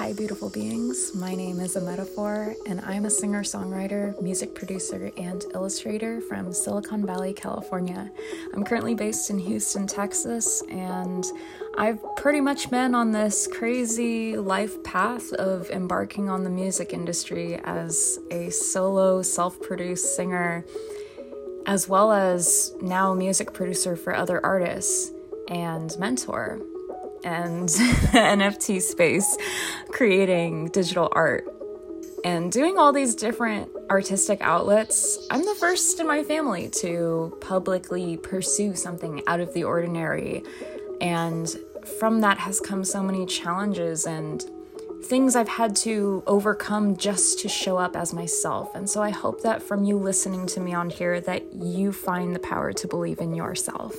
Hi, beautiful beings. My name is Ametaphor, and I'm a singer songwriter, music producer, and illustrator from Silicon Valley, California. I'm currently based in Houston, Texas, and I've pretty much been on this crazy life path of embarking on the music industry as a solo, self produced singer, as well as now music producer for other artists and mentor and NFT space, creating digital art and doing all these different artistic outlets. I'm the first in my family to publicly pursue something out of the ordinary. And from that has come so many challenges and things I've had to overcome just to show up as myself. And so I hope that from you listening to me on here that you find the power to believe in yourself.